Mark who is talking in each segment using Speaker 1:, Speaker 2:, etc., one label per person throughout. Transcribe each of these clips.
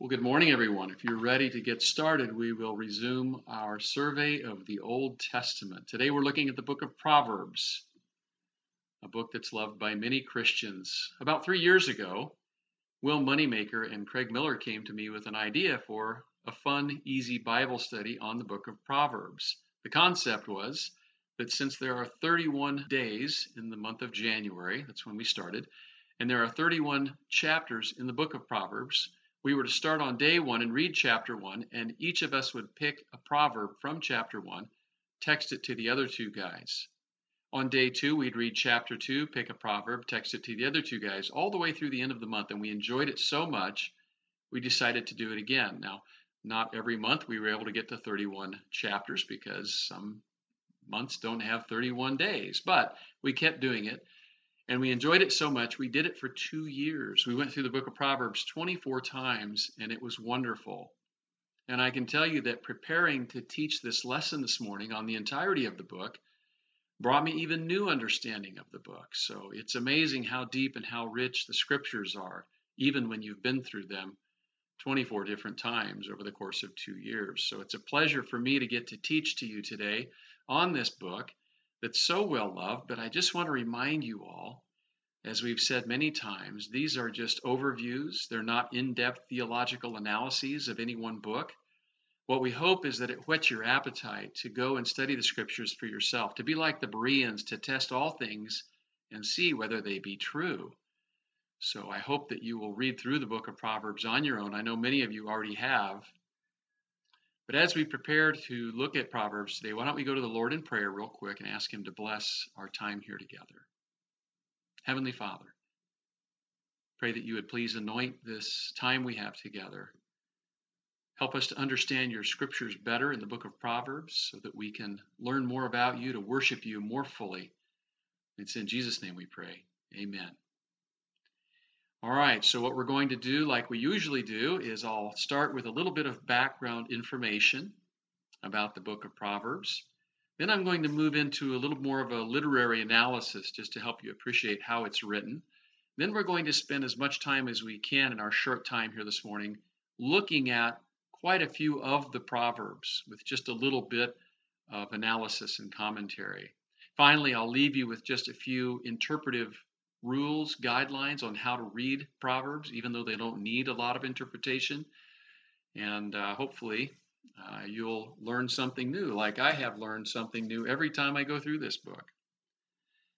Speaker 1: Well, good morning, everyone. If you're ready to get started, we will resume our survey of the Old Testament. Today, we're looking at the book of Proverbs, a book that's loved by many Christians. About three years ago, Will Moneymaker and Craig Miller came to me with an idea for a fun, easy Bible study on the book of Proverbs. The concept was that since there are 31 days in the month of January, that's when we started, and there are 31 chapters in the book of Proverbs, we were to start on day one and read chapter one, and each of us would pick a proverb from chapter one, text it to the other two guys. On day two, we'd read chapter two, pick a proverb, text it to the other two guys, all the way through the end of the month. And we enjoyed it so much, we decided to do it again. Now, not every month we were able to get to 31 chapters because some months don't have 31 days, but we kept doing it. And we enjoyed it so much, we did it for two years. We went through the book of Proverbs 24 times, and it was wonderful. And I can tell you that preparing to teach this lesson this morning on the entirety of the book brought me even new understanding of the book. So it's amazing how deep and how rich the scriptures are, even when you've been through them 24 different times over the course of two years. So it's a pleasure for me to get to teach to you today on this book that's so well loved, but I just want to remind you all, as we've said many times, these are just overviews. They're not in depth theological analyses of any one book. What we hope is that it whets your appetite to go and study the scriptures for yourself, to be like the Bereans, to test all things and see whether they be true. So I hope that you will read through the book of Proverbs on your own. I know many of you already have, but as we prepare to look at Proverbs today, why don't we go to the Lord in prayer real quick and ask Him to bless our time here together? Heavenly Father, pray that you would please anoint this time we have together. Help us to understand your scriptures better in the book of Proverbs so that we can learn more about you, to worship you more fully. It's in Jesus' name we pray. Amen. All right, so what we're going to do, like we usually do, is I'll start with a little bit of background information about the book of Proverbs. Then I'm going to move into a little more of a literary analysis just to help you appreciate how it's written. Then we're going to spend as much time as we can in our short time here this morning looking at quite a few of the Proverbs with just a little bit of analysis and commentary. Finally, I'll leave you with just a few interpretive rules, guidelines on how to read Proverbs, even though they don't need a lot of interpretation. And uh, hopefully, uh, you'll learn something new, like I have learned something new every time I go through this book.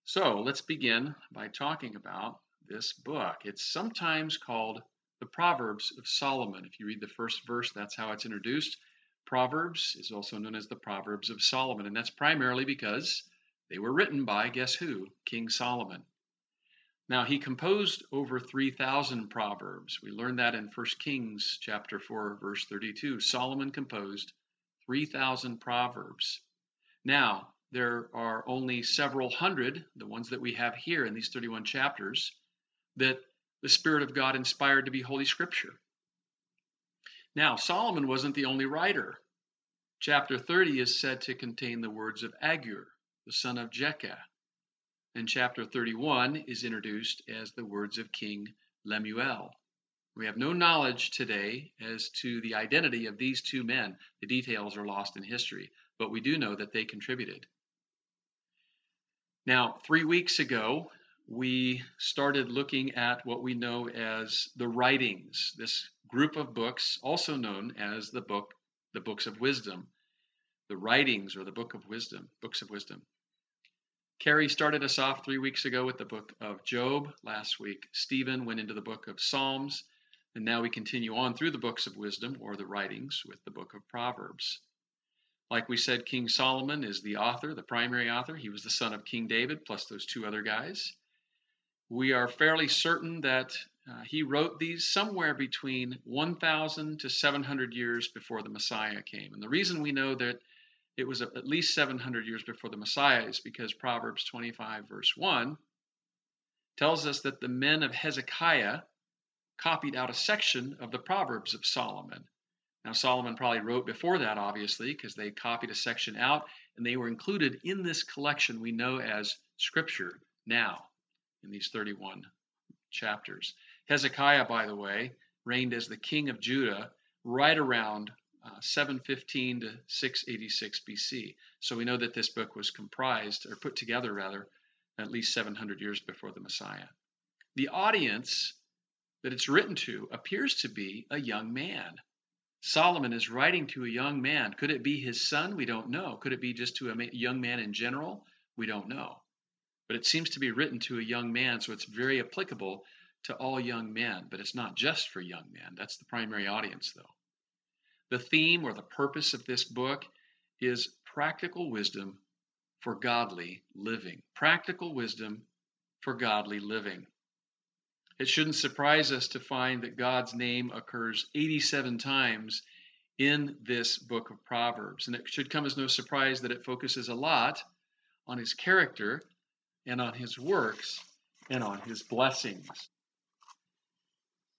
Speaker 1: So let's begin by talking about this book. It's sometimes called the Proverbs of Solomon. If you read the first verse, that's how it's introduced. Proverbs is also known as the Proverbs of Solomon, and that's primarily because they were written by, guess who? King Solomon. Now he composed over 3,000 proverbs. We learned that in 1 Kings chapter 4 verse 32. Solomon composed 3,000 proverbs. Now, there are only several hundred, the ones that we have here in these 31 chapters, that the Spirit of God inspired to be Holy Scripture. Now, Solomon wasn't the only writer. Chapter 30 is said to contain the words of Agur, the son of Jakeh, and chapter 31 is introduced as the words of King Lemuel. We have no knowledge today as to the identity of these two men. The details are lost in history, but we do know that they contributed. Now, three weeks ago, we started looking at what we know as the writings, this group of books, also known as the book, the books of wisdom, the writings or the book of wisdom, books of wisdom. Carrie started us off three weeks ago with the book of Job. Last week, Stephen went into the book of Psalms. And now we continue on through the books of wisdom or the writings with the book of Proverbs. Like we said, King Solomon is the author, the primary author. He was the son of King David, plus those two other guys. We are fairly certain that uh, he wrote these somewhere between 1,000 to 700 years before the Messiah came. And the reason we know that it was at least 700 years before the Messiah is because Proverbs 25, verse 1, tells us that the men of Hezekiah copied out a section of the Proverbs of Solomon. Now, Solomon probably wrote before that, obviously, because they copied a section out and they were included in this collection we know as Scripture now in these 31 chapters. Hezekiah, by the way, reigned as the king of Judah right around uh, 715 to 686 BC. So we know that this book was comprised, or put together rather, at least 700 years before the Messiah. The audience that it's written to appears to be a young man. Solomon is writing to a young man. Could it be his son? We don't know. Could it be just to a young man in general? We don't know. But it seems to be written to a young man, so it's very applicable to all young men. But it's not just for young men. That's the primary audience, though. The theme or the purpose of this book is practical wisdom for godly living. Practical wisdom for godly living. It shouldn't surprise us to find that God's name occurs 87 times in this book of Proverbs. And it should come as no surprise that it focuses a lot on his character and on his works and on his blessings.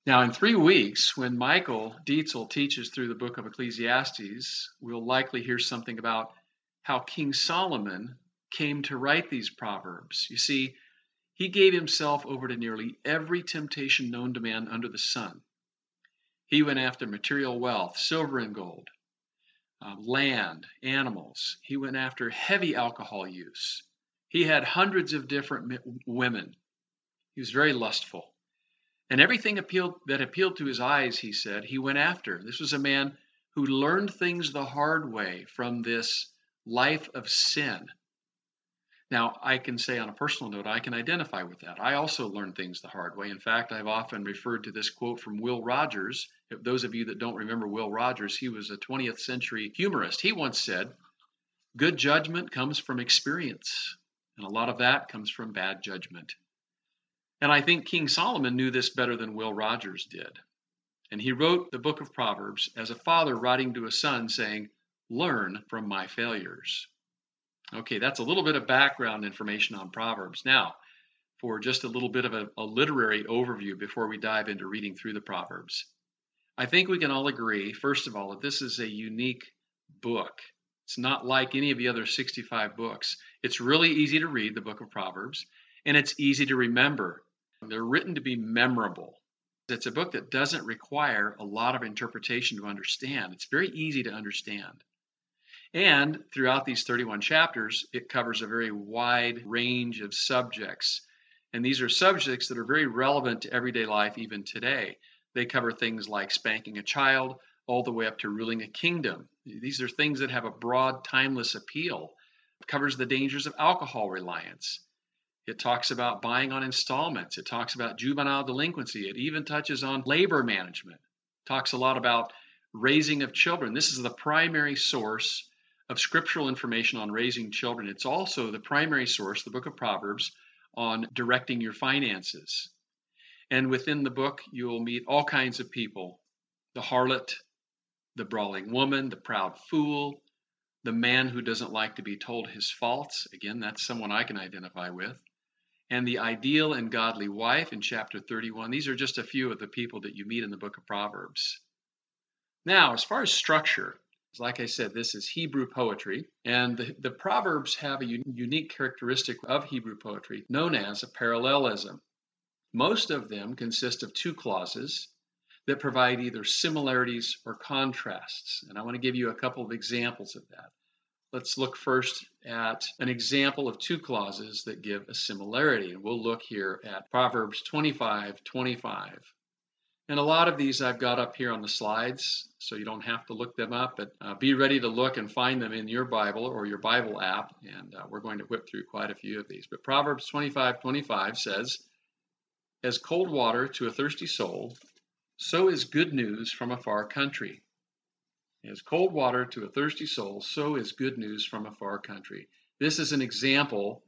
Speaker 1: Now, in three weeks, when Michael Dietzel teaches through the book of Ecclesiastes, we'll likely hear something about how King Solomon came to write these proverbs. You see, he gave himself over to nearly every temptation known to man under the sun. He went after material wealth, silver and gold, uh, land, animals. He went after heavy alcohol use. He had hundreds of different women. He was very lustful. And everything appealed, that appealed to his eyes, he said, he went after. This was a man who learned things the hard way from this life of sin. Now, I can say on a personal note, I can identify with that. I also learned things the hard way. In fact, I've often referred to this quote from Will Rogers. If those of you that don't remember Will Rogers, he was a 20th century humorist. He once said, Good judgment comes from experience, and a lot of that comes from bad judgment. And I think King Solomon knew this better than Will Rogers did. And he wrote the book of Proverbs as a father writing to a son saying, Learn from my failures. Okay, that's a little bit of background information on Proverbs. Now, for just a little bit of a, a, literary overview before we dive into reading through the Proverbs. I think we can all agree, first of all, that this is a unique book. It's not like any of the other 65 books. It's really easy to read, the book of Proverbs, and it's easy to remember. They're written to be memorable. It's a book that doesn't require a lot of interpretation to understand. It's very easy to understand. And throughout these 31 chapters, it covers a very wide range of subjects. And these are subjects that are very relevant to everyday life even today. They cover things like spanking a child, all the way up to ruling a kingdom. These are things that have a broad, timeless appeal. It covers the dangers of alcohol reliance. It talks about buying on installments. It talks about juvenile delinquency. It even touches on labor management. It talks a lot about raising of children. This is the primary source of scriptural information on raising children. It's also the primary source, the book of Proverbs, on directing your finances. And within the book, you will meet all kinds of people the harlot, the brawling woman, the proud fool, the man who doesn't like to be told his faults. Again, that's someone I can identify with. And the ideal and godly wife in chapter 31. These are just a few of the people that you meet in the book of Proverbs. Now, as far as structure, like I said, this is Hebrew poetry, and the, the Proverbs have a un- unique characteristic of Hebrew poetry known as a parallelism. Most of them consist of two clauses that provide either similarities or contrasts, and I want to give you a couple of examples of that. Let's look first at an example of two clauses that give a similarity, and we'll look here at Proverbs 25 25. And a lot of these I've got up here on the slides, so you don't have to look them up, but uh, be ready to look and find them in your Bible or your Bible app, and uh, we're going to whip through quite a few of these. But Proverbs 25 25 says, As cold water to a thirsty soul, so is good news from a far country. As cold water to a thirsty soul, so is good news from a far country. This is an example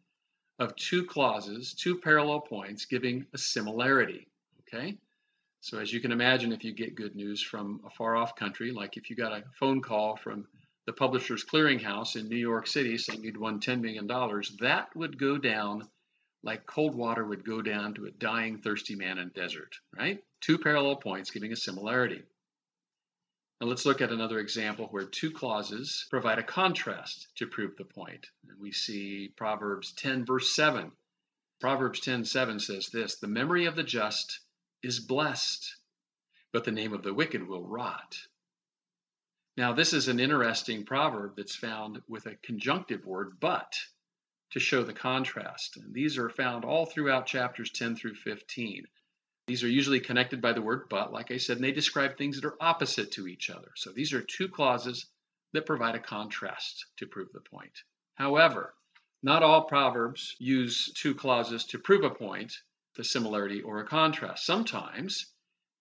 Speaker 1: of two clauses, two parallel points giving a similarity. Okay? So, as you can imagine, if you get good news from a far off country, like if you got a phone call from the Publishers Clearinghouse in New York City saying you'd won $10 million, that would go down like cold water would go down to a dying, thirsty man in a desert, right? Two parallel points giving a similarity. Now let's look at another example where two clauses provide a contrast to prove the point. And we see Proverbs 10, verse 7. Proverbs 10, 7 says this The memory of the just is blessed, but the name of the wicked will rot. Now, this is an interesting proverb that's found with a conjunctive word, but, to show the contrast. And these are found all throughout chapters 10 through 15. These are usually connected by the word but, like I said, and they describe things that are opposite to each other. So these are two clauses that provide a contrast to prove the point. However, not all proverbs use two clauses to prove a point, the similarity or a contrast. Sometimes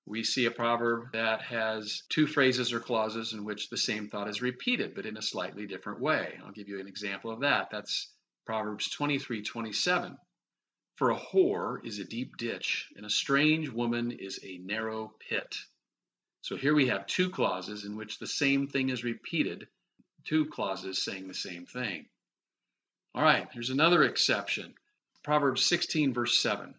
Speaker 1: we see a proverb that has two phrases or clauses in which the same thought is repeated, but in a slightly different way. I'll give you an example of that. That's Proverbs 23 27. For a whore is a deep ditch, and a strange woman is a narrow pit. So here we have two clauses in which the same thing is repeated, two clauses saying the same thing. All right, here's another exception Proverbs 16, verse 7.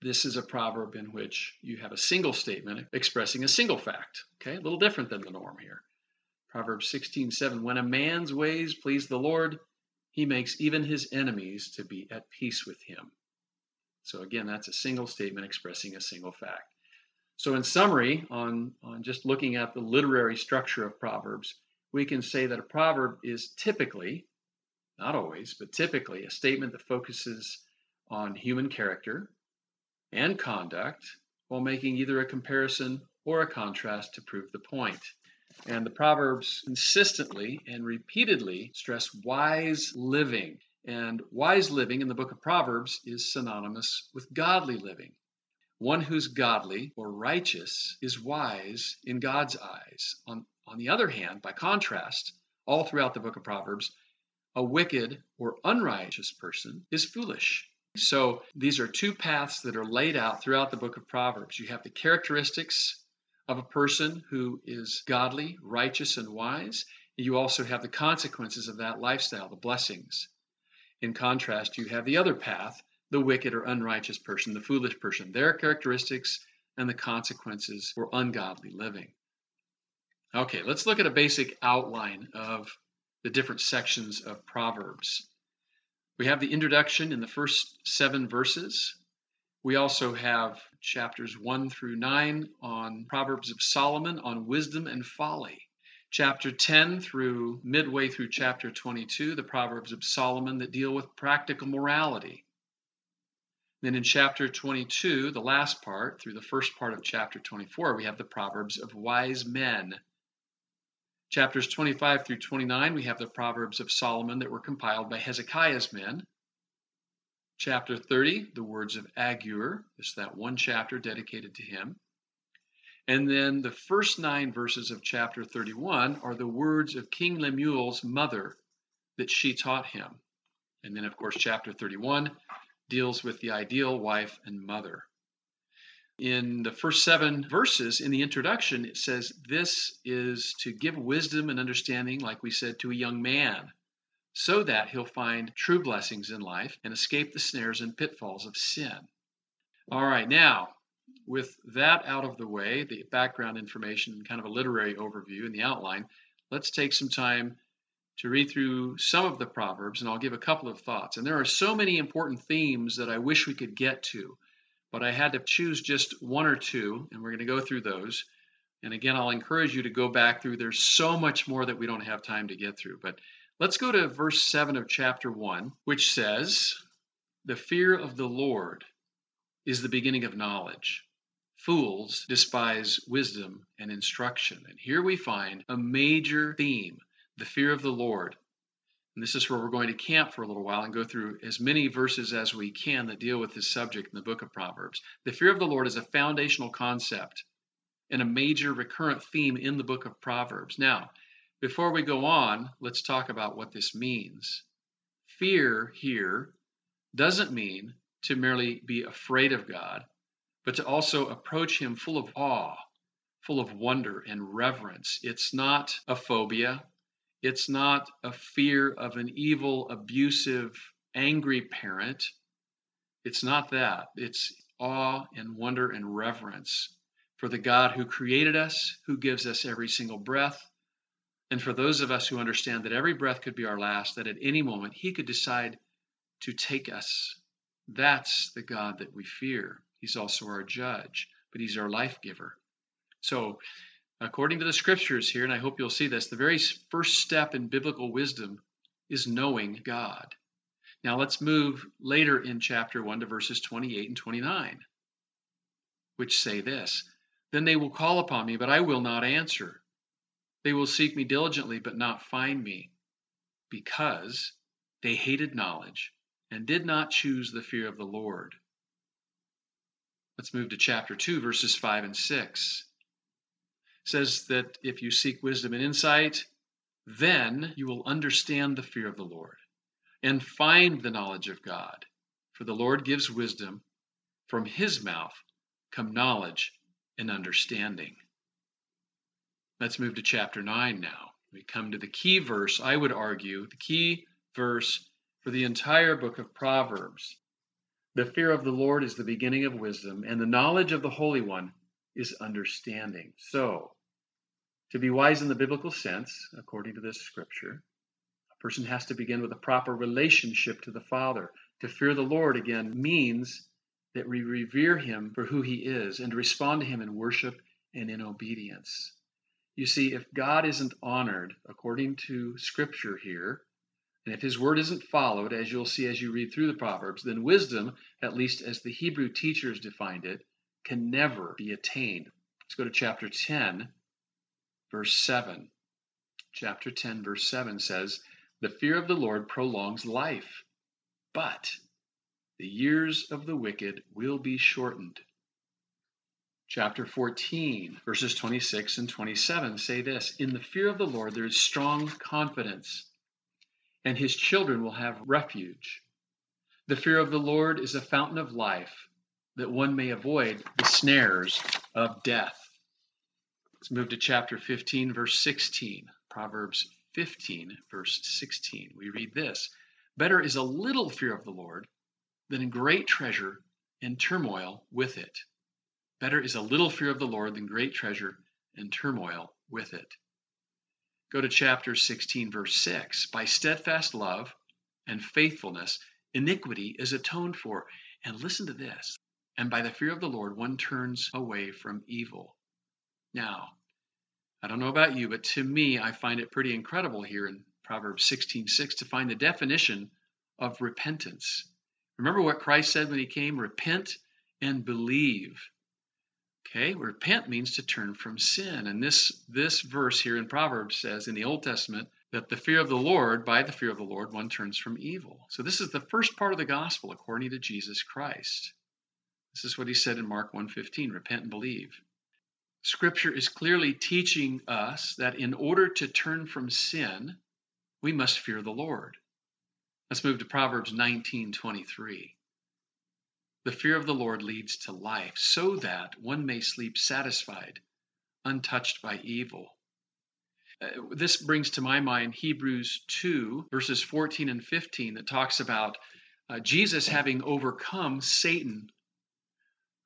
Speaker 1: This is a proverb in which you have a single statement expressing a single fact. Okay, a little different than the norm here. Proverbs 16, 7. When a man's ways please the Lord, he makes even his enemies to be at peace with him. So again, that's a single statement expressing a single fact. So in summary, on, on just looking at the literary structure of Proverbs, we can say that a proverb is typically, not always, but typically a statement that focuses on human character and conduct while making either a comparison or a contrast to prove the point. And the Proverbs consistently and repeatedly stress wise living. And wise living in the book of Proverbs is synonymous with godly living. One who's godly or righteous is wise in God's eyes. On, on the other hand, by contrast, all throughout the book of Proverbs, a wicked or unrighteous person is foolish. So these are two paths that are laid out throughout the book of Proverbs. You have the characteristics of a person who is godly, righteous, and wise. You also have the consequences of that lifestyle, the blessings. In contrast, you have the other path, the wicked or unrighteous person, the foolish person, their characteristics and the consequences for ungodly living. Okay, let's look at a basic outline of the different sections of Proverbs. We have the introduction in the first seven verses. We also have chapters 1 through 9 on Proverbs of Solomon on wisdom and folly. Chapter 10 through midway through chapter 22, the Proverbs of Solomon that deal with practical morality. Then in chapter 22, the last part, through the first part of chapter 24, we have the Proverbs of wise men. Chapters 25 through 29, we have the Proverbs of Solomon that were compiled by Hezekiah's men. Chapter 30, the words of Agur, is that one chapter dedicated to him. And then the first nine verses of chapter 31 are the words of King Lemuel's mother that she taught him. And then, of course, chapter 31 deals with the ideal wife and mother. In the first seven verses in the introduction, it says, This is to give wisdom and understanding, like we said, to a young man so that he'll find true blessings in life and escape the snares and pitfalls of sin. All right, now, with that out of the way, the background information, kind of a literary overview and the outline, let's take some time to read through some of the Proverbs, and I'll give a couple of thoughts. And there are so many important themes that I wish we could get to, but I had to choose just one or two, and we're going to go through those. And again, I'll encourage you to go back through. There's so much more that we don't have time to get through, but Let's go to verse 7 of chapter 1, which says, The fear of the Lord is the beginning of knowledge. Fools despise wisdom and instruction. And here we find a major theme the fear of the Lord. And this is where we're going to camp for a little while and go through as many verses as we can that deal with this subject in the book of Proverbs. The fear of the Lord is a foundational concept and a major recurrent theme in the book of Proverbs. Now, before we go on, let's talk about what this means. Fear here doesn't mean to merely be afraid of God, but to also approach Him full of awe, full of wonder and reverence. It's not a phobia, it's not a fear of an evil, abusive, angry parent. It's not that. It's awe and wonder and reverence for the God who created us, who gives us every single breath and for those of us who understand that every breath could be our last, that at any moment He could decide to take us, that's the God that we fear. He's also our judge, but He's our life giver. So, according to the scriptures here, and I hope you'll see this, the very first step in biblical wisdom is knowing God. Now, let's move later in chapter 1 to verses 28 and 29, which say this Then they will call upon me, but I will not answer. They will seek me diligently, but not find me, because they hated knowledge and did not choose the fear of the Lord. Let's move to chapter 2, verses 5 and 6. It says that if you seek wisdom and insight, then you will understand the fear of the Lord and find the knowledge of God. For the Lord gives wisdom. From his mouth come knowledge and understanding. Let's move to chapter 9 now. We come to the key verse, I would argue, the key verse for the entire book of Proverbs. The fear of the Lord is the beginning of wisdom, and the knowledge of the Holy One is understanding. So, to be wise in the biblical sense, according to this scripture, a person has to begin with a proper relationship to the Father. To fear the Lord, again, means that we revere him for who he is and respond to him in worship and in obedience. You see, if God isn't honored according to scripture here, and if his word isn't followed, as you'll see as you read through the Proverbs, then wisdom, at least as the Hebrew teachers defined it, can never be attained. Let's go to chapter 10, verse 7. Chapter 10, verse 7 says, The fear of the Lord prolongs life, but the years of the wicked will be shortened. Chapter 14, verses 26 and 27 say this In the fear of the Lord there is strong confidence and his children will have refuge. The fear of the Lord is a fountain of life, that one may avoid the snares of death. Let's move to chapter 15, verse 16. Proverbs 15, verse 16. We read this Better is a little fear of the Lord than great treasure and turmoil with it. Better is a little fear of the Lord than great treasure and turmoil with it. Go to chapter 16, verse 6. By steadfast love and faithfulness, iniquity is atoned for. And listen to this. And by the fear of the Lord, one turns away from evil. Now, I don't know about you, but to me, I find it pretty incredible here in Proverbs 16, 6 to find the definition of repentance. Remember what Christ said when he came? Repent and believe. Okay, repent means to turn from sin. And this, this verse here in Proverbs says in the Old Testament that the fear of the Lord, by the fear of the Lord, one turns from evil. So this is the first part of the gospel according to Jesus Christ. This is what he said in Mark 1:15, repent and believe. Scripture is clearly teaching us that in order to turn from sin, we must fear the Lord. Let's move to Proverbs 19:23. The fear of the Lord leads to life, so that one may sleep satisfied, untouched by evil. Uh, this brings to my mind Hebrews 2, verses 14 and 15, that talks about uh, Jesus having overcome Satan,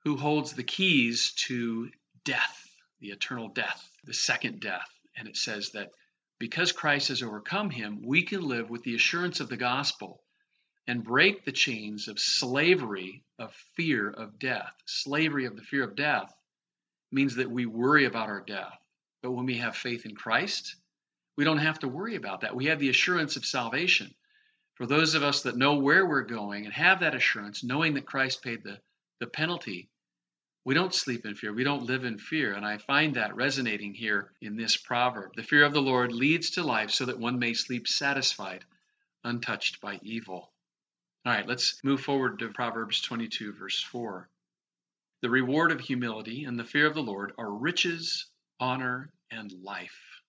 Speaker 1: who holds the keys to death, the eternal death, the second death. And it says that because Christ has overcome him, we can live with the assurance of the gospel and break the chains of slavery of fear of death. Slavery of the fear of death means that we worry about our death. But when we have faith in Christ, we don't have to worry about that. We have the assurance of salvation. For those of us that know where we're going and have that assurance, knowing that Christ paid the, the penalty, we don't sleep in fear. We don't live in fear. And I find that resonating here in this proverb. The fear of the Lord leads to life so that one may sleep satisfied, untouched by evil. All right, let's move forward to Proverbs 22, verse 4. The reward of humility and the fear of the Lord are riches, honor, and life.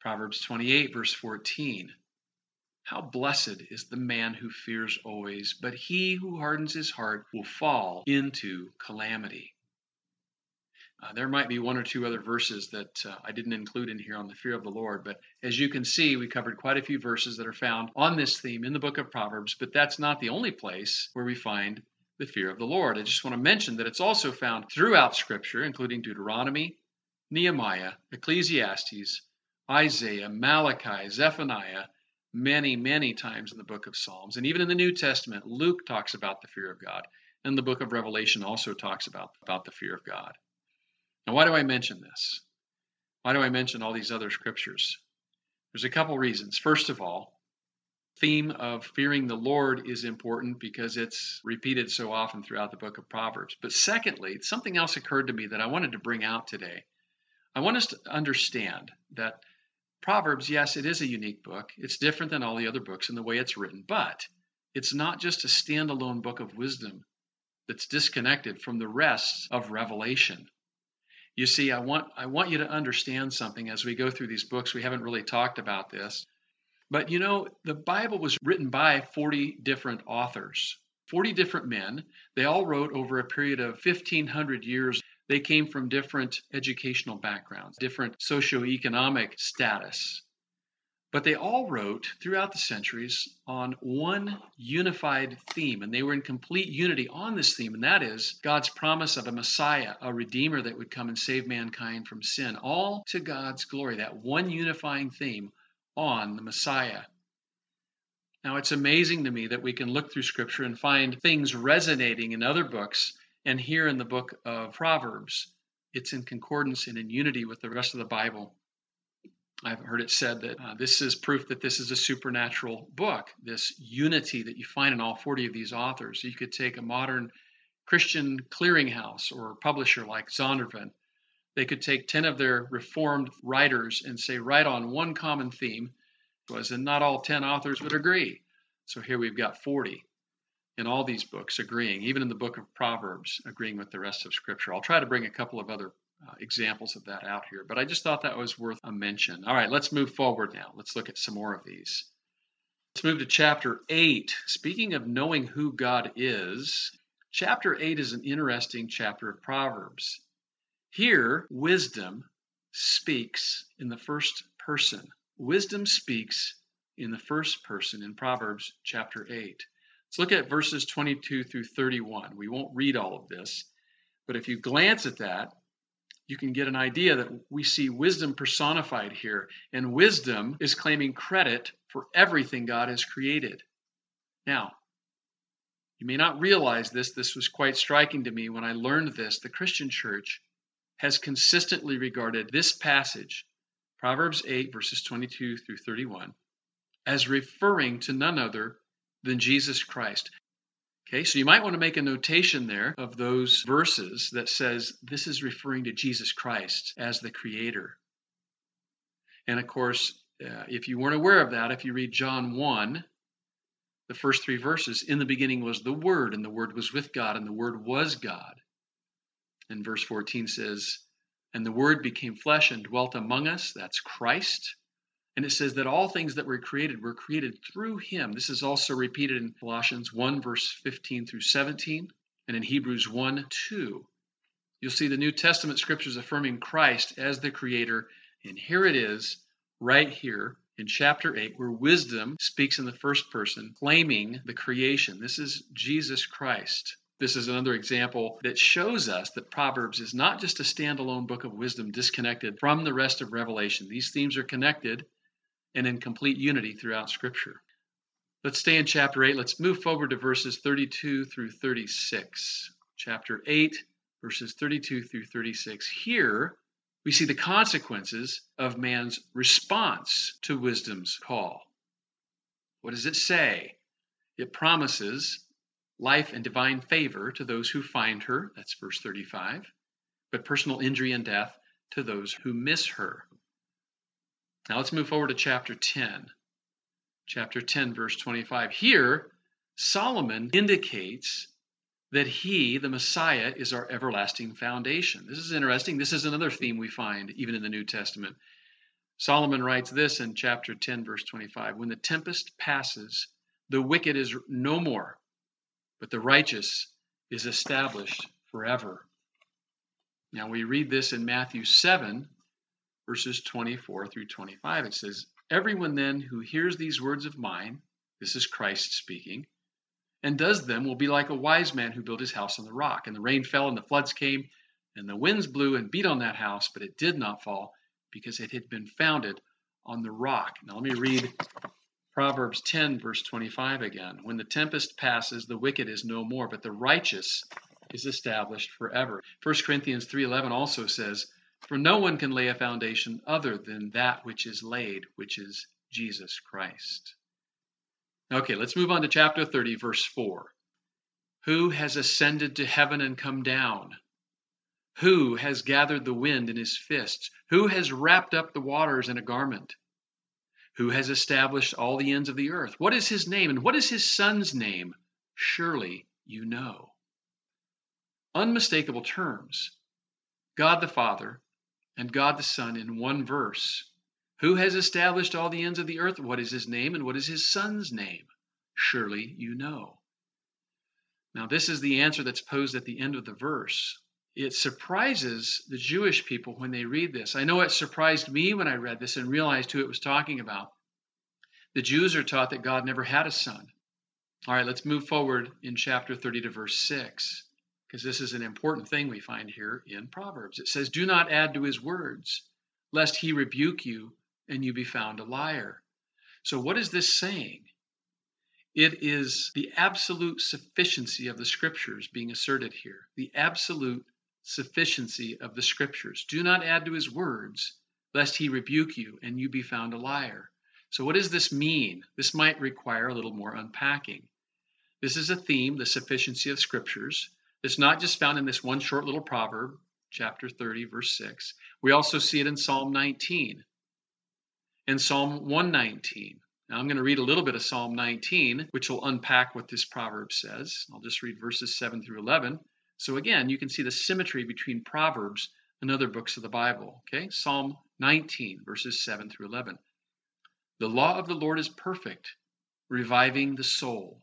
Speaker 1: Proverbs 28, verse 14. How blessed is the man who fears always, but he who hardens his heart will fall into calamity. Uh, there might be one or two other verses that uh, I didn't include in here on the fear of the Lord, but as you can see, we covered quite a few verses that are found on this theme in the book of Proverbs, but that's not the only place where we find the fear of the Lord. I just want to mention that it's also found throughout Scripture, including Deuteronomy, Nehemiah, Ecclesiastes, Isaiah, Malachi, Zephaniah, many, many times in the book of Psalms. And even in the New Testament, Luke talks about the fear of God. And the book of Revelation also talks about, about the fear of God. Now, why do I mention this? Why do I mention all these other scriptures? There's a couple reasons. First of all, theme of fearing the Lord is important because it's repeated so often throughout the book of Proverbs. But secondly, something else occurred to me that I wanted to bring out today. I want us to understand that Proverbs, yes, it is a unique book. It's different than all the other books in the way it's written, but it's not just a standalone book of wisdom that's disconnected from the rest of Revelation. You see, I want I want you to understand something as we go through these books. We haven't really talked about this. But you know, the Bible was written by 40 different authors, 40 different men. They all wrote over a period of 1500 years. They came from different educational backgrounds, different socioeconomic status. But they all wrote throughout the centuries on one unified theme, and they were in complete unity on this theme, and that is God's promise of a Messiah, a Redeemer that would come and save mankind from sin, all to God's glory, that one unifying theme on the Messiah. Now, it's amazing to me that we can look through Scripture and find things resonating in other books, and here in the book of Proverbs, it's in concordance and in unity with the rest of the Bible. I've heard it said that uh, this is proof that this is a supernatural book, this unity that you find in all 40 of these authors. You could take a modern Christian clearinghouse or publisher like Zondervan they could take 10 of their reformed writers and say, write on one common theme, was, and not all 10 authors would agree. So here we've got 40 in all these books agreeing, even in the book of Proverbs, agreeing with the rest of Scripture. I'll try to bring a couple of other uh, examples of that out here, but I just thought that was worth a mention. All right, let's move forward now. Let's look at some more of these. Let's move to chapter 8. Speaking of knowing who God is, chapter 8 is an interesting chapter of Proverbs. Here, wisdom speaks in the first person. Wisdom speaks in the first person in Proverbs chapter 8. Let's look at verses 22 through 31. We won't read all of this, but if you glance at that, you can get an idea that we see wisdom personified here. And wisdom is claiming credit for everything God has created. Now, you may not realize this. This was quite striking to me when I learned this. The Christian church has consistently regarded this passage, Proverbs 8, verses 22 through 31, as referring to none other than Jesus Christ. Okay, so you might want to make a notation there of those verses that says this is referring to Jesus Christ as the Creator. And of course, uh, if you weren't aware of that, if you read John 1, the first three verses, in the beginning was the Word, and the Word was with God, and the Word was God. And verse 14 says, And the Word became flesh and dwelt among us. That's Christ. And it says that all things that were created were created through him. This is also repeated in Colossians 1, verse 15 through 17, and in Hebrews 1, 2. You'll see the New Testament scriptures affirming Christ as the creator. And here it is, right here in chapter 8, where wisdom speaks in the first person, claiming the creation. This is Jesus Christ. This is another example that shows us that Proverbs is not just a standalone book of wisdom disconnected from the rest of Revelation. These themes are connected and in complete unity throughout Scripture. Let's stay in chapter 8. Let's move forward to verses 32 through 36. Chapter 8, verses 32 through 36. Here, we see the consequences of man's response to wisdom's call. What does it say? It promises life and divine favor to those who find her. That's verse 35. But personal injury and death to those who miss her. Now let's move forward to chapter 10. Chapter 10, verse 25. Here, Solomon indicates that he, the Messiah, is our everlasting foundation. This is interesting. This is another theme we find even in the New Testament. Solomon writes this in chapter 10, verse 25 When the tempest passes, the wicked is no more but the righteous is established forever. Now we read this in Matthew 7, verses 24 through 25. It says, Everyone then who hears these words of mine, this is Christ speaking, and does them will be like a wise man who built his house on the rock. And the rain fell, and the floods came, and the winds blew and beat on that house, but it did not fall because it had been founded on the rock. Now let me read Proverbs 10, verse 25 again. When the tempest passes, the wicked is no more, but the righteous is established forever. 1 Corinthians 3:11 also says, "For no one can lay a foundation other than that which is laid, which is Jesus Christ." Okay, let's move on to chapter 30 verse 4. Who has ascended to heaven and come down? Who has gathered the wind in his fists? Who has wrapped up the waters in a garment? Who has established all the ends of the earth? What is his name and what is his son's name? Surely you know. Unmistakable terms. God the Father and God the Son in one verse. Who has established all the ends of the earth? What is his name and what is his son's name? Surely you know. Now, this is the answer that's posed at the end of the verse it surprises the Jewish people when they read this. I know it surprised me when I read this and realized who it was talking about. The Jews are taught that God never had a son. All right, let's move forward in chapter 30 to verse 6, because this is an important thing we find here in Proverbs. It says, Do not add to his words, lest he rebuke you and you be found a liar. So, what is this saying? It is the absolute sufficiency of the scriptures being asserted here. The absolute sufficiency of the scriptures. Do not add to his words, lest he rebuke you and you be found a liar. So, what does this mean? This might require a little more unpacking. This is a theme, the sufficiency of scriptures. It's not just found in this one short little proverb, chapter 30, verse 6. We also see it in Psalm 19 and Psalm 119. Now, I'm going to read a little bit of Psalm 19, which will unpack what this proverb says. I'll just read verses 7 through 11. So again, you can see the symmetry between Proverbs and other books of the Bible. Okay, Psalm 19, verses 7 through 11. The law of the Lord is perfect, reviving the soul.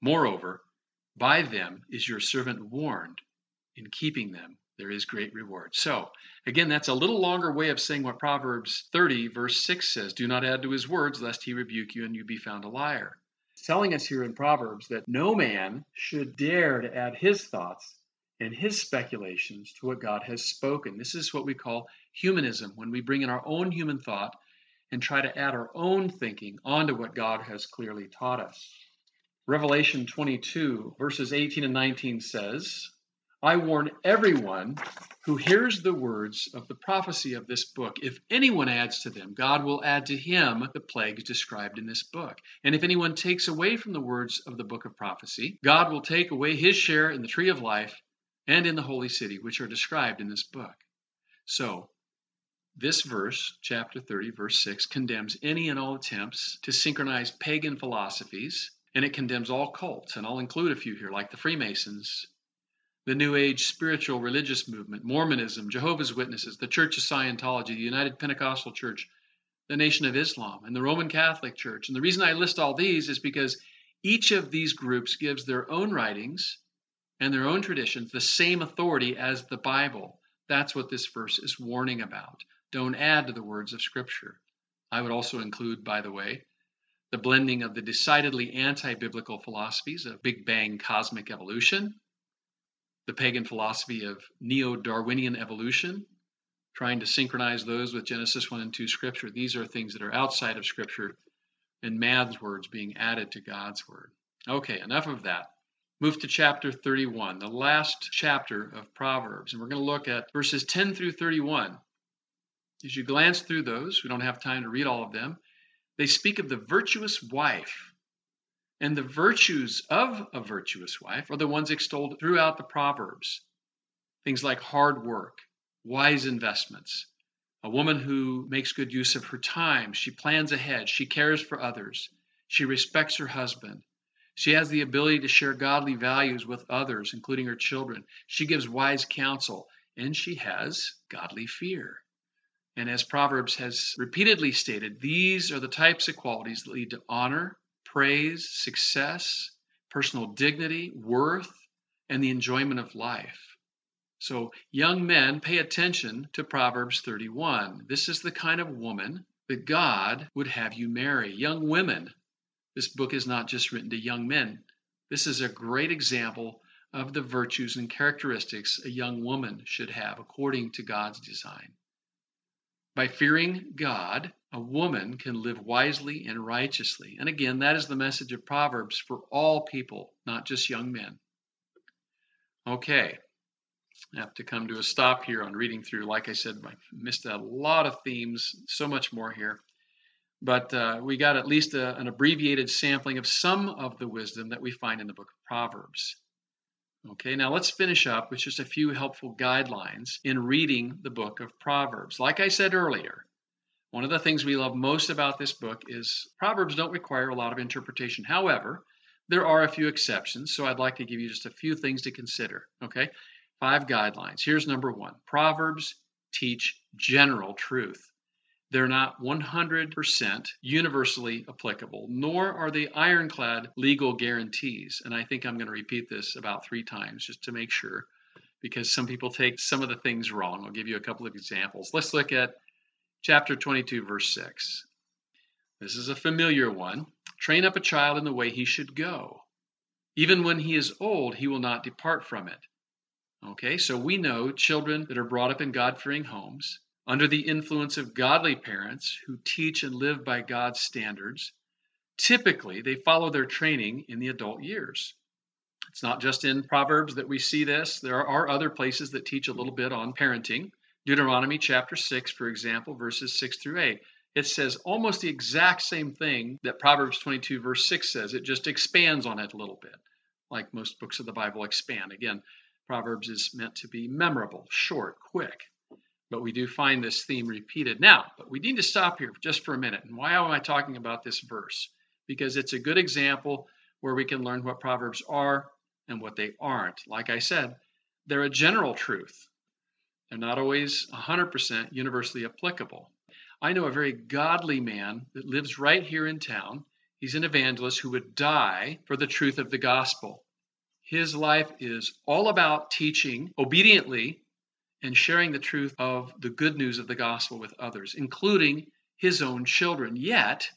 Speaker 1: Moreover, by them is your servant warned. In keeping them, there is great reward. So, again, that's a little longer way of saying what Proverbs 30, verse 6 says Do not add to his words, lest he rebuke you and you be found a liar telling us here in Proverbs that no man should dare to add his thoughts and his speculations to what God has spoken. This is what we call humanism, when we bring in our own human thought and try to add our own thinking onto what God has clearly taught us. Revelation 22, verses 18 and 19 says, I warn everyone who hears the words of the prophecy of this book. If anyone adds to them, God will add to him the plagues described in this book. And if anyone takes away from the words of the book of prophecy, God will take away his share in the tree of life and in the holy city, which are described in this book. So, this verse, chapter 30, verse 6, condemns any and all attempts to synchronize pagan philosophies, and it condemns all cults. And I'll include a few here, like the Freemasons the New Age spiritual religious movement, Mormonism, Jehovah's Witnesses, the Church of Scientology, the United Pentecostal Church, the Nation of Islam, and the Roman Catholic Church. And the reason I list all these is because each of these groups gives their own writings and their own traditions the same authority as the Bible. That's what this verse is warning about. Don't add to the words of Scripture. I would also include, by the way, the blending of the decidedly anti biblical philosophies of Big Bang cosmic evolution the pagan philosophy of neo Darwinian evolution, trying to synchronize those with Genesis 1 and 2 scripture. These are things that are outside of scripture and man's words being added to God's word. Okay, enough of that. Move to chapter 31, the last chapter of Proverbs. And we're going to look at verses 10 through 31. As you glance through those, we don't have time to read all of them. They speak of the virtuous wife and the virtues of a virtuous wife are the ones extolled throughout the Proverbs. Things like hard work, wise investments, a woman who makes good use of her time, she plans ahead, she cares for others, she respects her husband, she has the ability to share godly values with others, including her children. She gives wise counsel, and she has godly fear. And as Proverbs has repeatedly stated, these are the types of qualities that lead to honor praise, success, personal dignity, worth, and the enjoyment of life. So, young men, pay attention to Proverbs 31. This is the kind of woman that God would have you marry. Young women, this book is not just written to young men. This is a great example of the virtues and characteristics a young woman should have according to God's design. By fearing God, a woman can live wisely and righteously. And again, that is the message of Proverbs for all people, not just young men. Okay, I have to come to a stop here on reading through. Like I said, I missed a lot of themes, so much more here. But uh, we got at least a, an abbreviated sampling of some of the wisdom that we find in the book of Proverbs. Okay, now let's finish up with just a few helpful guidelines in reading the book of Proverbs. Like I said earlier, one of the things we love most about this book is Proverbs don't require a lot of interpretation. However, there are a few exceptions, so I'd like to give you just a few things to consider. Okay, five guidelines. Here's number one Proverbs teach general truth. They're not 100% universally applicable, nor are they ironclad legal guarantees. And I think I'm going to repeat this about three times just to make sure, because some people take some of the things wrong. I'll give you a couple of examples. Let's look at chapter 22, verse 6. This is a familiar one. Train up a child in the way he should go. Even when he is old, he will not depart from it. Okay, so we know children that are brought up in God fearing homes under the influence of godly parents who teach and live by God's standards, typically they follow their training in the adult years. It's not just in Proverbs that we see this, there are other places that teach a little bit on parenting. Deuteronomy chapter 6, for example, verses 6 through 8. It says almost the exact same thing that Proverbs 22, verse 6 says. It just expands on it a little bit, like most books of the Bible expand. Again, Proverbs is meant to be memorable, short, quick but we do find this theme repeated. Now, but we need to stop here just for a minute. And why am I talking about this verse? Because it's a good example where we can learn what Proverbs are and what they aren't. Like I said, they're a general truth. They're not always 100% universally applicable. I know a very godly man that lives right here in town. He's an evangelist who would die for the truth of the gospel. His life is all about teaching obediently and sharing the truth of the good news of the gospel with others, including his own children. Yet,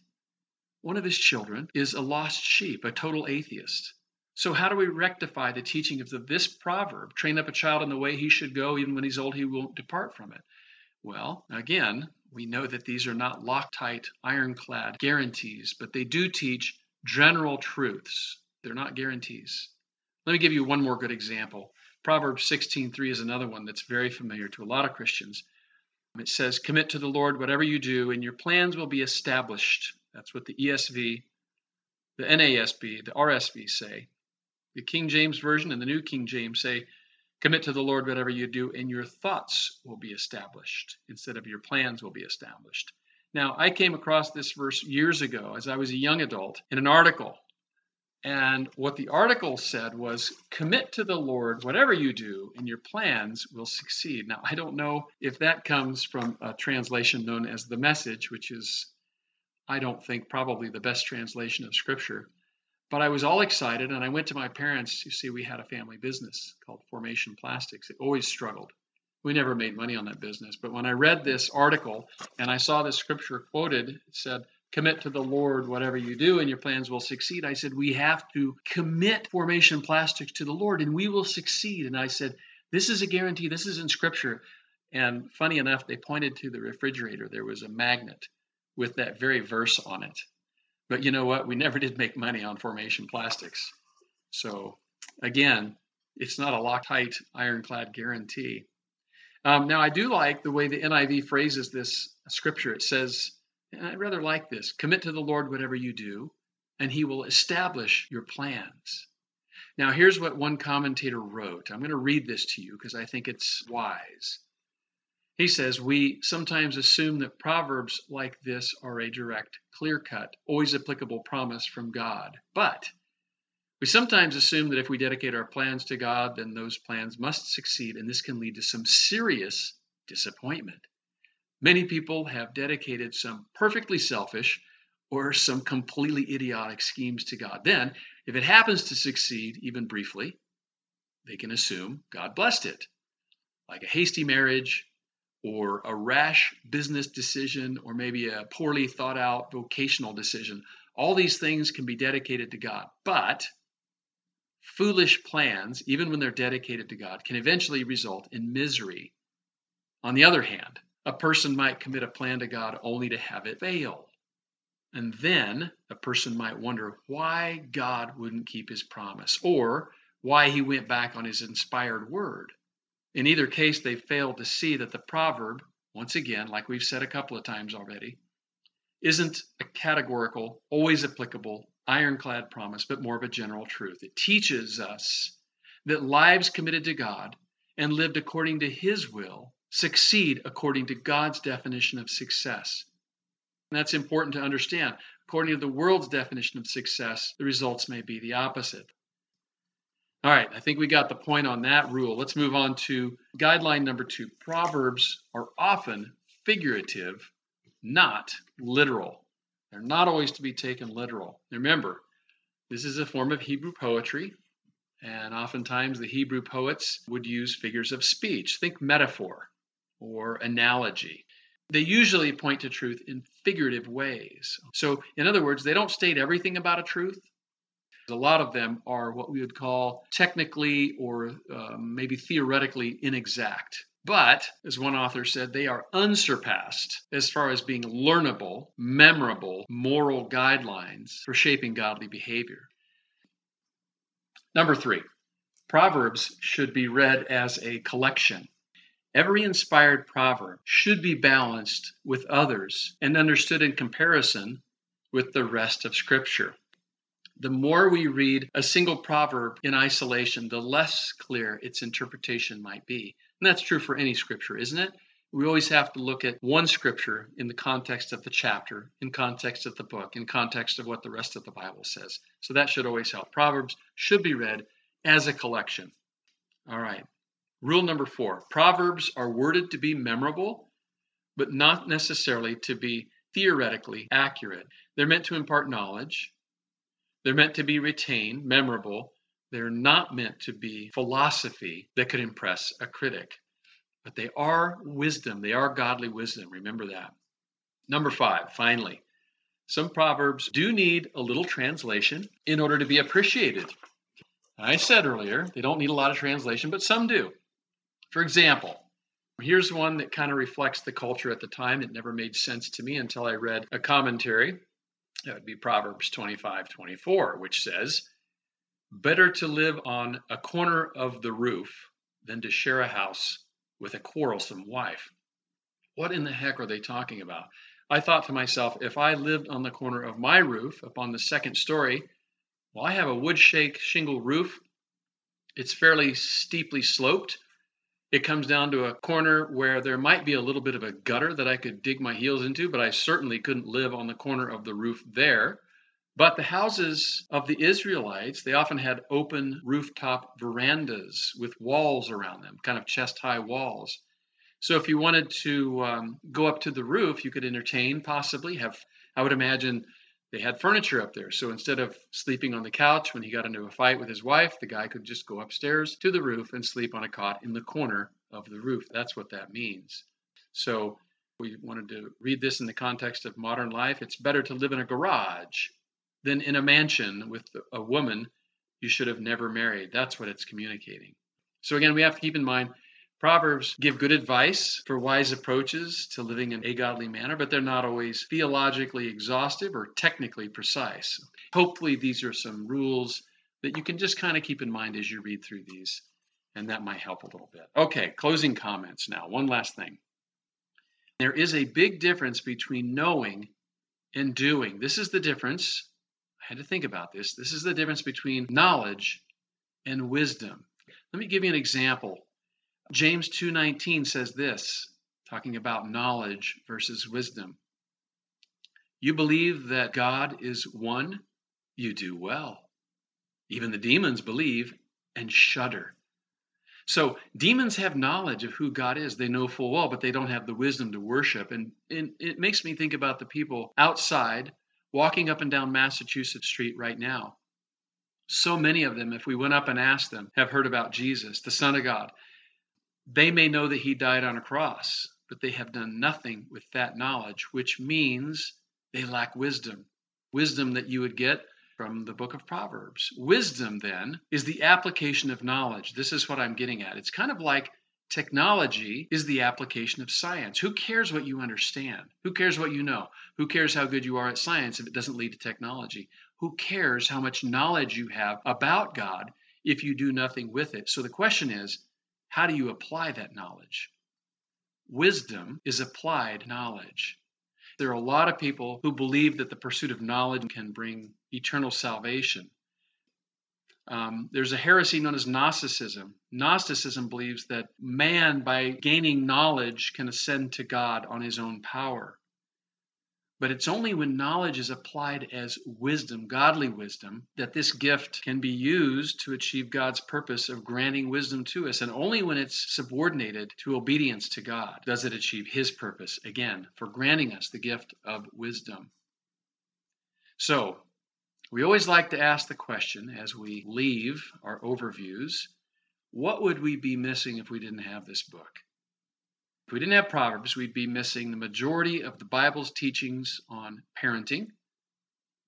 Speaker 1: one of his children is a lost sheep, a total atheist. So, how do we rectify the teaching of the, this proverb? Train up a child in the way he should go, even when he's old, he won't depart from it. Well, again, we know that these are not Loctite, ironclad guarantees, but they do teach general truths. They're not guarantees. Let me give you one more good example. Proverbs 16:3 is another one that's very familiar to a lot of Christians. It says, "Commit to the Lord whatever you do, and your plans will be established." That's what the ESV, the NASB, the RSV say. The King James version and the New King James say, "Commit to the Lord whatever you do, and your thoughts will be established," instead of your plans will be established. Now, I came across this verse years ago as I was a young adult in an article and what the article said was commit to the Lord whatever you do, and your plans will succeed. Now, I don't know if that comes from a translation known as the message, which is, I don't think, probably the best translation of Scripture. But I was all excited, and I went to my parents. You see, we had a family business called Formation Plastics. It always struggled. We never made money on that business. But when I read this article and I saw this scripture quoted, it said, commit to the Lord whatever you do and your plans will succeed. I said, we have to commit formation plastics to the Lord and we will succeed. And I said, this is a guarantee. This is in scripture. And funny enough, they pointed to the refrigerator. There was a magnet with that very verse on it. But you know what? We never did make money on formation plastics. So again, it's not a Loctite ironclad guarantee. Um, now, I do like the way the NIV phrases this scripture. It says, I rather like this commit to the Lord whatever you do, and he will establish your plans. Now, here's what one commentator wrote. I'm going to read this to you because I think it's wise. He says, We sometimes assume that proverbs like this are a direct, clear cut, always applicable promise from God. But we sometimes assume that if we dedicate our plans to God, then those plans must succeed, and this can lead to some serious disappointment. Many people have dedicated some perfectly selfish or some completely idiotic schemes to God. Then, if it happens to succeed, even briefly, they can assume God blessed it, like a hasty marriage or a rash business decision or maybe a poorly thought out vocational decision. All these things can be dedicated to God. But foolish plans, even when they're dedicated to God, can eventually result in misery. On the other hand, a person might commit a plan to God only to have it fail. And then a person might wonder why God wouldn't keep his promise or why he went back on his inspired word. In either case, they failed to see that the proverb, once again, like we've said a couple of times already, isn't a categorical, always applicable, ironclad promise, but more of a general truth. It teaches us that lives committed to God and lived according to His will succeed according to God's definition of success. And that's important to understand. According to the world's definition of success, the results may be the opposite. All right, I think we got the point on that rule. Let's move on to guideline number two. Proverbs are often figurative, not literal. They're not always to be taken literal. Remember, this is a form of Hebrew poetry, and oftentimes the Hebrew poets would use figures of speech. Think metaphor or analogy they usually point to truth in figurative ways. So, in other words, they don't state everything about a truth. A lot of them are what we would call technically or uh, maybe theoretically inexact. But, as one author said, they are unsurpassed as far as being learnable, memorable, moral guidelines for shaping godly behavior. Number three, Proverbs should be read as a collection. Every inspired proverb should be balanced with others and understood in comparison with the rest of Scripture. The more we read a single proverb in isolation, the less clear its interpretation might be. And that's true for any scripture, isn't it? We always have to look at one scripture in the context of the chapter, in context of the book, in context of what the rest of the Bible says. So that should always help. Proverbs should be read as a collection. All right. Rule number four Proverbs are worded to be memorable, but not necessarily to be theoretically accurate. They're meant to impart knowledge, they're meant to be retained, memorable. They're not meant to be philosophy that could impress a critic. But they are wisdom, they are godly wisdom. Remember that. Number five, finally, some proverbs do need a little translation in order to be appreciated. I said earlier, they don't need a lot of translation, but some do. For example, here's one that kind of reflects the culture at the time. It never made sense to me until I read a commentary. That would be Proverbs 25 24, which says, Better to live on a corner of the roof than to share a house with a quarrelsome wife. What in the heck are they talking about? I thought to myself, if I lived on the corner of my roof up on the second story, well, I have a wood shake shingle roof. It's fairly steeply sloped. It comes down to a corner where there might be a little bit of a gutter that I could dig my heels into, but I certainly couldn't live on the corner of the roof there. But the houses of the Israelites, they often had open rooftop verandas with walls around them, kind of chest high walls. So if you wanted to um, go up to the roof, you could entertain, possibly have, I would imagine, they had furniture up there. So instead of sleeping on the couch when he got into a fight with his wife, the guy could just go upstairs to the roof and sleep on a cot in the corner of the roof. That's what that means. So we wanted to read this in the context of modern life. It's better to live in a garage than in a mansion with a woman you should have never married. That's what it's communicating. So again, we have to keep in mind Proverbs give good advice for wise approaches to living in a godly manner, but they're not always theologically exhaustive or technically precise. Hopefully, these are some rules that you can just kind of keep in mind as you read through these, and that might help a little bit. Okay, closing comments now. One last thing. There is a big difference between knowing and doing. This is the difference. I had to think about this. This is the difference between knowledge and wisdom. Let me give you an example James 2:19 says this, talking about knowledge versus wisdom. You believe that God is one, you do well. Even the demons believe and shudder. So demons have knowledge of who God is. They know full well, but they don't have the wisdom to worship. And, and it makes me think about the people outside walking up and down Massachusetts Street right now. So many of them, if we went up and asked them, have heard about Jesus, the Son of God. They may know that he died on a cross, but they have done nothing with that knowledge, which means they lack wisdom. Wisdom that you would get from the book of Proverbs. Wisdom, then, is the application of knowledge. This is what I'm getting at. It's kind of like technology is the application of science. Who cares what you understand? Who cares what you know? Who cares how good you are at science if it doesn't lead to technology? Who cares how much knowledge you have about God if you do nothing with it? So the question is, how do you apply that knowledge? Wisdom is applied knowledge. There are a lot of people who believe that the pursuit of knowledge can bring eternal salvation. Um, there's a heresy known as Gnosticism. Gnosticism believes that man, by gaining knowledge, can ascend to God on his own power. But it's only when knowledge is applied as wisdom, godly wisdom, that this gift can be used to achieve God's purpose of granting wisdom to us. And only when it's subordinated to obedience to God does it achieve His purpose, again, for granting us the gift of wisdom. So, we always like to ask the question as we leave our overviews what would we be missing if we didn't have this book? If we didn't have Proverbs, we'd be missing the majority of the Bible's teachings on parenting,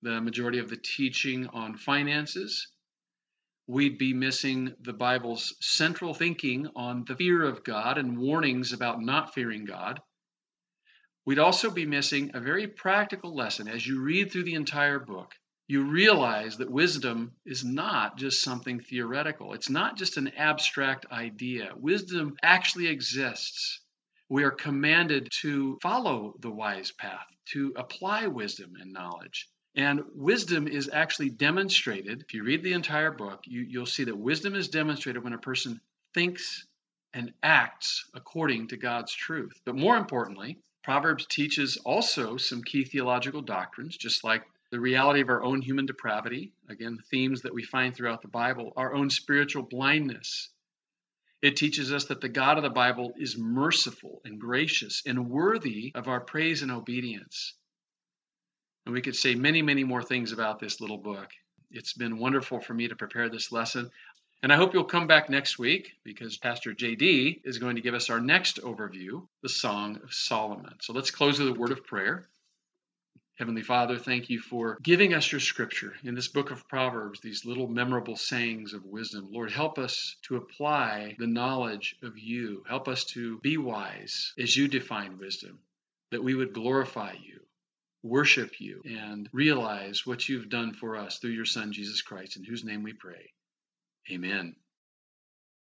Speaker 1: the majority of the teaching on finances. We'd be missing the Bible's central thinking on the fear of God and warnings about not fearing God. We'd also be missing a very practical lesson as you read through the entire book. You realize that wisdom is not just something theoretical. It's not just an abstract idea. Wisdom actually exists we are commanded to follow the wise path, to apply wisdom and knowledge. And wisdom is actually demonstrated. If you read the entire book, you, will see that wisdom is demonstrated when a person thinks and acts according to God's truth. But more importantly, Proverbs teaches also some key theological doctrines, just like the reality of our own human depravity, again, themes that we find throughout the Bible, our own spiritual blindness, it teaches us that the God of the Bible is merciful and gracious and worthy of our praise and obedience. And we could say many, many more things about this little book. It's been wonderful for me to prepare this lesson. And I hope you'll come back next week because Pastor JD is going to give us our next overview, the Song of Solomon. So let's close with a word of prayer. Heavenly Father, thank you for giving us your scripture in this book of Proverbs, these little memorable sayings of wisdom. Lord, help us to apply the knowledge of you. Help us to be wise as you define wisdom, that we would glorify you, worship you, and realize what you've done for us through your Son, Jesus Christ, in whose name we pray. Amen.